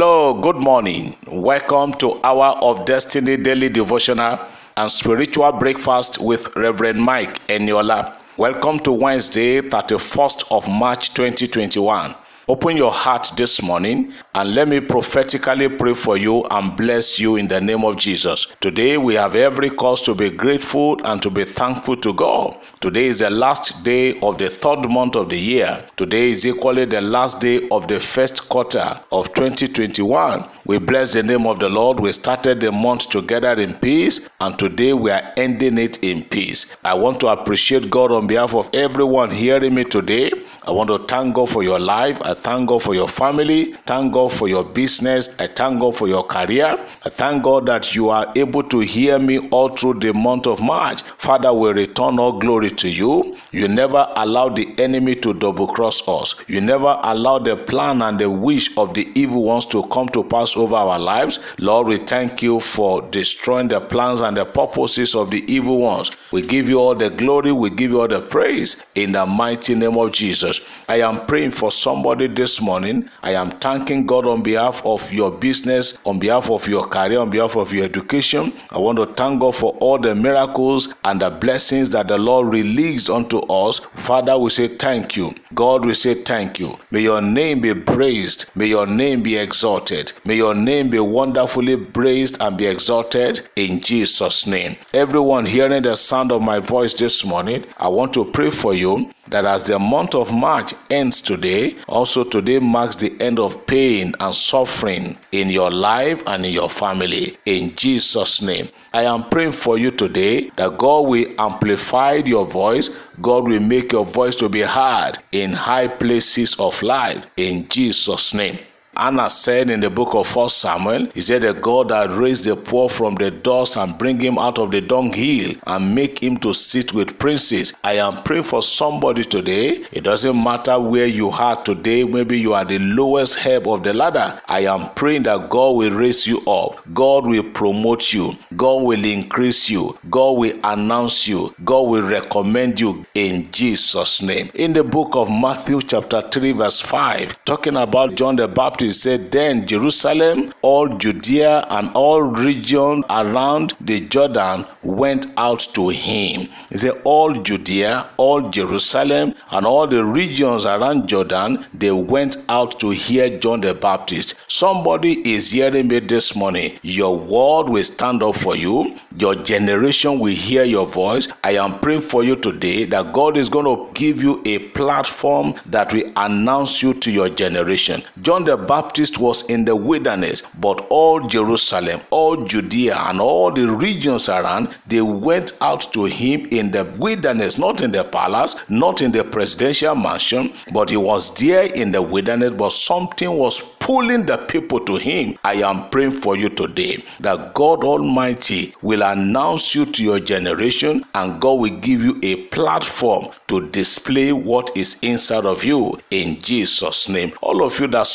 Hello, good morning. Welcome to Hour of Destiny Daily Devotional and Spiritual Breakfast with Reverend Mike Eniola. Welcome to Wednesday, 31st of March 2021. Open your heart this morning and let me prophetically pray for you and bless you in the name of Jesus. Today we have every cause to be grateful and to be thankful to God. Today is the last day of the third month of the year. Today is equally the last day of the first quarter of 2021. We bless the name of the Lord. We started the month together in peace and today we are ending it in peace. I want to appreciate God on behalf of everyone hearing me today. I want to thank God for your life. I thank God for your family. Thank God for your business. I thank God for your career. I thank God that you are able to hear me all through the month of March. Father, we return all glory to you. You never allow the enemy to double cross us. You never allow the plan and the wish of the evil ones to come to pass over our lives. Lord, we thank you for destroying the plans and the purposes of the evil ones. We give you all the glory. We give you all the praise in the mighty name of Jesus. I am praying for somebody this morning. I am thanking God on behalf of your business, on behalf of your career, on behalf of your education. I want to thank God for all the miracles and the blessings that the Lord released unto us. Father, we say thank you. God, we say thank you. May your name be praised. May your name be exalted. May your name be wonderfully praised and be exalted in Jesus' name. Everyone hearing the sound of my voice this morning, I want to pray for you that as the month of March ends today, also today marks the end of pain and suffering in your life and in your family. In Jesus' name. I am praying for you today that God will amplify your voice. God will make your voice to be heard in high places of life. In Jesus' name. Hannah said in the book of 1 Samuel, he said The God that raised the poor from the dust and bring him out of the dunghill and make him to sit with princes. I am praying for somebody today. It doesn't matter where you are today. Maybe you are the lowest herb of the ladder. I am praying that God will raise you up. God will promote you. God will increase you. God will announce you. God will recommend you in Jesus' name. In the book of Matthew chapter 3 verse 5, talking about John the Baptist, he said, Then Jerusalem, all Judea, and all region around the Jordan went out to him. He said, All Judea, all Jerusalem, and all the regions around Jordan, they went out to hear John the Baptist. Somebody is hearing me this morning. Your word will stand up for you. Your generation will hear your voice. I am praying for you today that God is going to give you a platform that will announce you to your generation. John the Baptist was in the wilderness, but all Jerusalem, all Judea, and all the regions around, they went out to him in the wilderness, not in the palace, not in the presidential mansion, but he was there in the wilderness, but something was pulling the people to him. I am praying for you today that God Almighty will announce you to your generation and God will give you a platform to display what is inside of you in Jesus' name. All of you that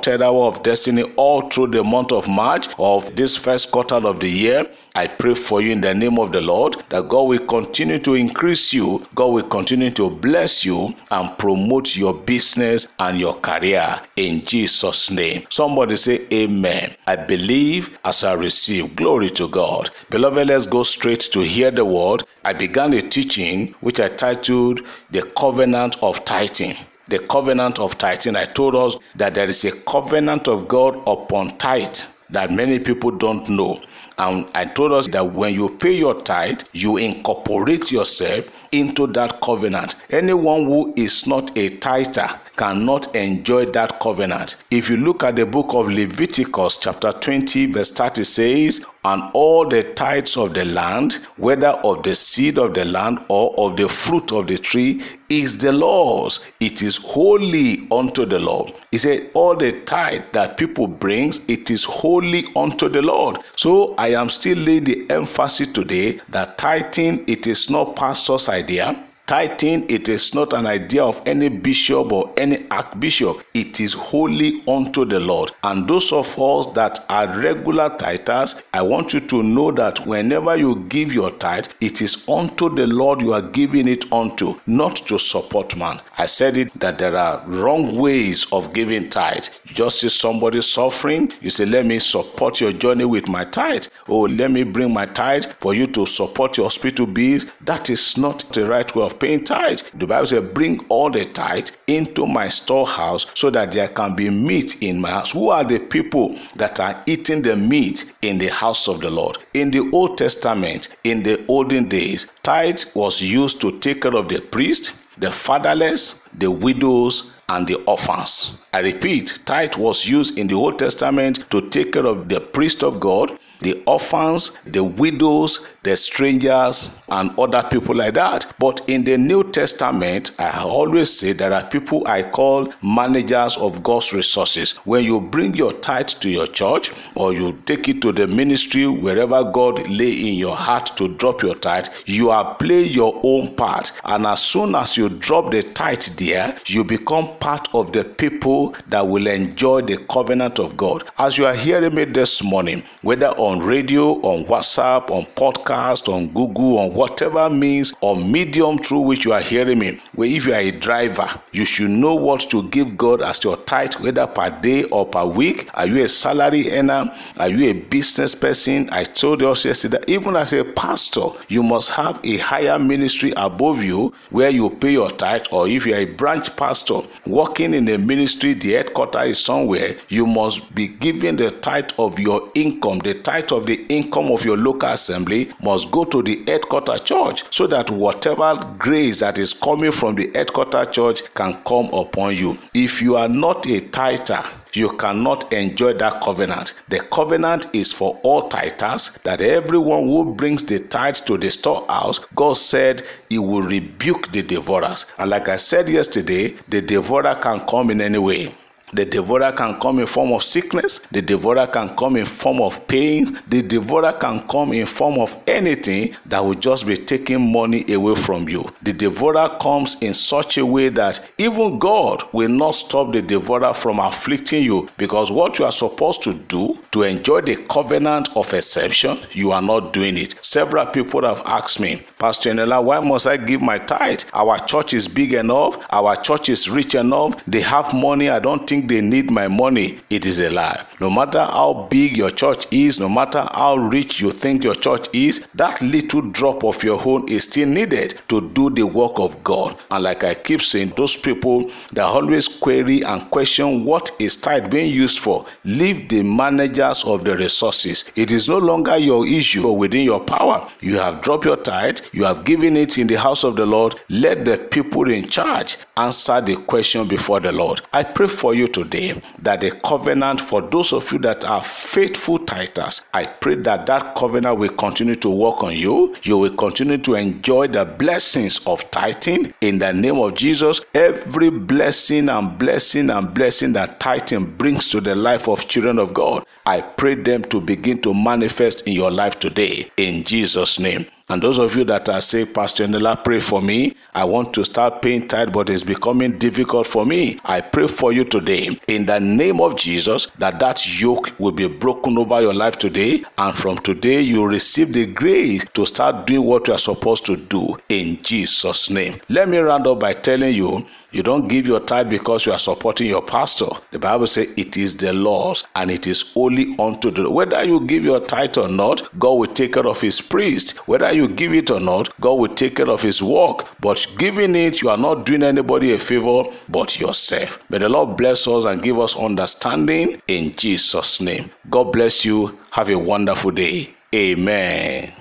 supported Hour of Destiny all through the month of March of this first quarter of the year, I pray for you in the name of the Lord that God will continue to increase you, God will continue to bless you and promote your business and your career in Jesus' name. Somebody say, Amen. I believe as I receive. Glory to God. Beloved, let's go straight to hear the word. I began a teaching which I titled The Covenant of Tithing the covenant of tithing. I told us that there is a covenant of God upon tithe that many people don't know. And I told us that when you pay your tithe, you incorporate yourself into that covenant. Anyone who is not a tither cannot enjoy that covenant. If you look at the book of Leviticus, chapter 20, verse 30 says, and all the tithes of the land, whether of the seed of the land or of the fruit of the tree, is the Lord's. It is holy unto the Lord. He said, All the tithe that people brings, it is holy unto the Lord. So I am still laying the emphasis today that tithing, it is not pastor's idea. Tithing, it is not an idea of any bishop or any archbishop. It is holy unto the Lord. And those of us that are regular tithers, I want you to know that whenever you give your tithe, it is unto the Lord you are giving it unto, not to support man. I said it that there are wrong ways of giving tithe. You just see somebody suffering, you say, Let me support your journey with my tithe. Oh, let me bring my tithe for you to support your hospital bills. That is not the right way of paying tithe. The Bible says, Bring all the tithe into my storehouse so that there can be meat in my house. Who are the people that are eating the meat in the house of the Lord? In the Old Testament, in the olden days, tithe was used to take care of the priest, the fatherless, the widows, and the orphans. I repeat, tithe was used in the Old Testament to take care of the priest of God, the orphans, the widows, the strangers, and other people like that. But in the New Testament, I always say there are people I call managers of God's resources. When you bring your tithe to your church or you take it to the ministry, wherever God lay in your heart to drop your tithe, you are playing your own part. And as soon as you drop the tithe there, you become part of the people that will enjoy the covenant of God. As you are hearing me this morning, whether on radio, on WhatsApp, on podcast, on Google, on whatever means or medium through which you are hearing me, where if you are a driver, you should know what to give God as your tithe, whether per day or per week. Are you a salary earner? Are you a business person? I told us yesterday, even as a pastor, you must have a higher ministry above you where you pay your tithe, or if you are a branch pastor working in a ministry, the headquarters is somewhere, you must be giving the tithe of your income, the tithe of the income of your local assembly must go to the headquarters church so that whatever grace that is coming from the headquarters church can come upon you. If you are not a tither, you cannot enjoy that covenant. The covenant is for all tithers that everyone who brings the tithe to the storehouse, God said he will rebuke the devourers. And like I said yesterday, the devourer can come in any way. The devourer can come in form of sickness. The devourer can come in form of pain. The devourer can come in form of anything that will just be taking money away from you. The devourer comes in such a way that even God will not stop the devourer from afflicting you because what you are supposed to do to enjoy the covenant of exception, you are not doing it. Several people have asked me, Pastor Eniola, why must I give my tithe? Our church is big enough. Our church is rich enough. They have money. I don't think they need my money, it is a lie. No matter how big your church is, no matter how rich you think your church is, that little drop of your own is still needed to do the work of God. And like I keep saying, those people that always query and question what is tithe being used for, leave the managers of the resources. It is no longer your issue or within your power. You have dropped your tithe, you have given it in the house of the Lord. Let the people in charge answer the question before the Lord. I pray for you today that the covenant for those of you that are faithful tithers, I pray that that covenant will continue to work on you. You will continue to enjoy the blessings of tithing in the name of Jesus. Every blessing and blessing and blessing that tithing brings to the life of children of God, I pray them to begin to manifest in your life today in Jesus' name. And those of you that are saying, Pastor Eniola, pray for me. I want to start paying tithe, but it's becoming difficult for me. I pray for you today in the name of Jesus that that yoke will be broken over your life today. And from today, you receive the grace to start doing what you are supposed to do in Jesus' name. Let me round up by telling you you don't give your tithe because you are supporting your pastor. The Bible says it is the Lord's and it is only unto the Whether you give your tithe or not, God will take care of his priest. Whether you give it or not, God will take care of his work. But giving it, you are not doing anybody a favor but yourself. May the Lord bless us and give us understanding in Jesus' name. God bless you. Have a wonderful day. Amen.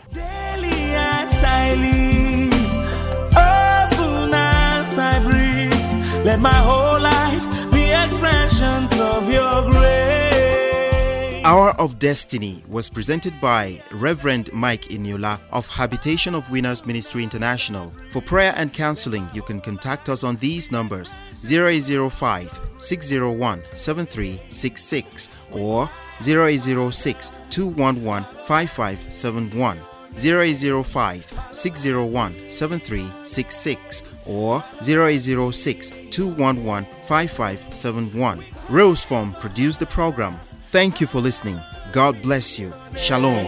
Let my whole life be expressions of your grace. Hour of Destiny was presented by Reverend Mike Eniola of Habitation of Winners Ministry International. For prayer and counseling, you can contact us on these numbers 0805 601 7366 or 0806 211 5571. 0805 601 7366 or 0806 211 5571. Rose Form produced the program. Thank you for listening. God bless you. Shalom.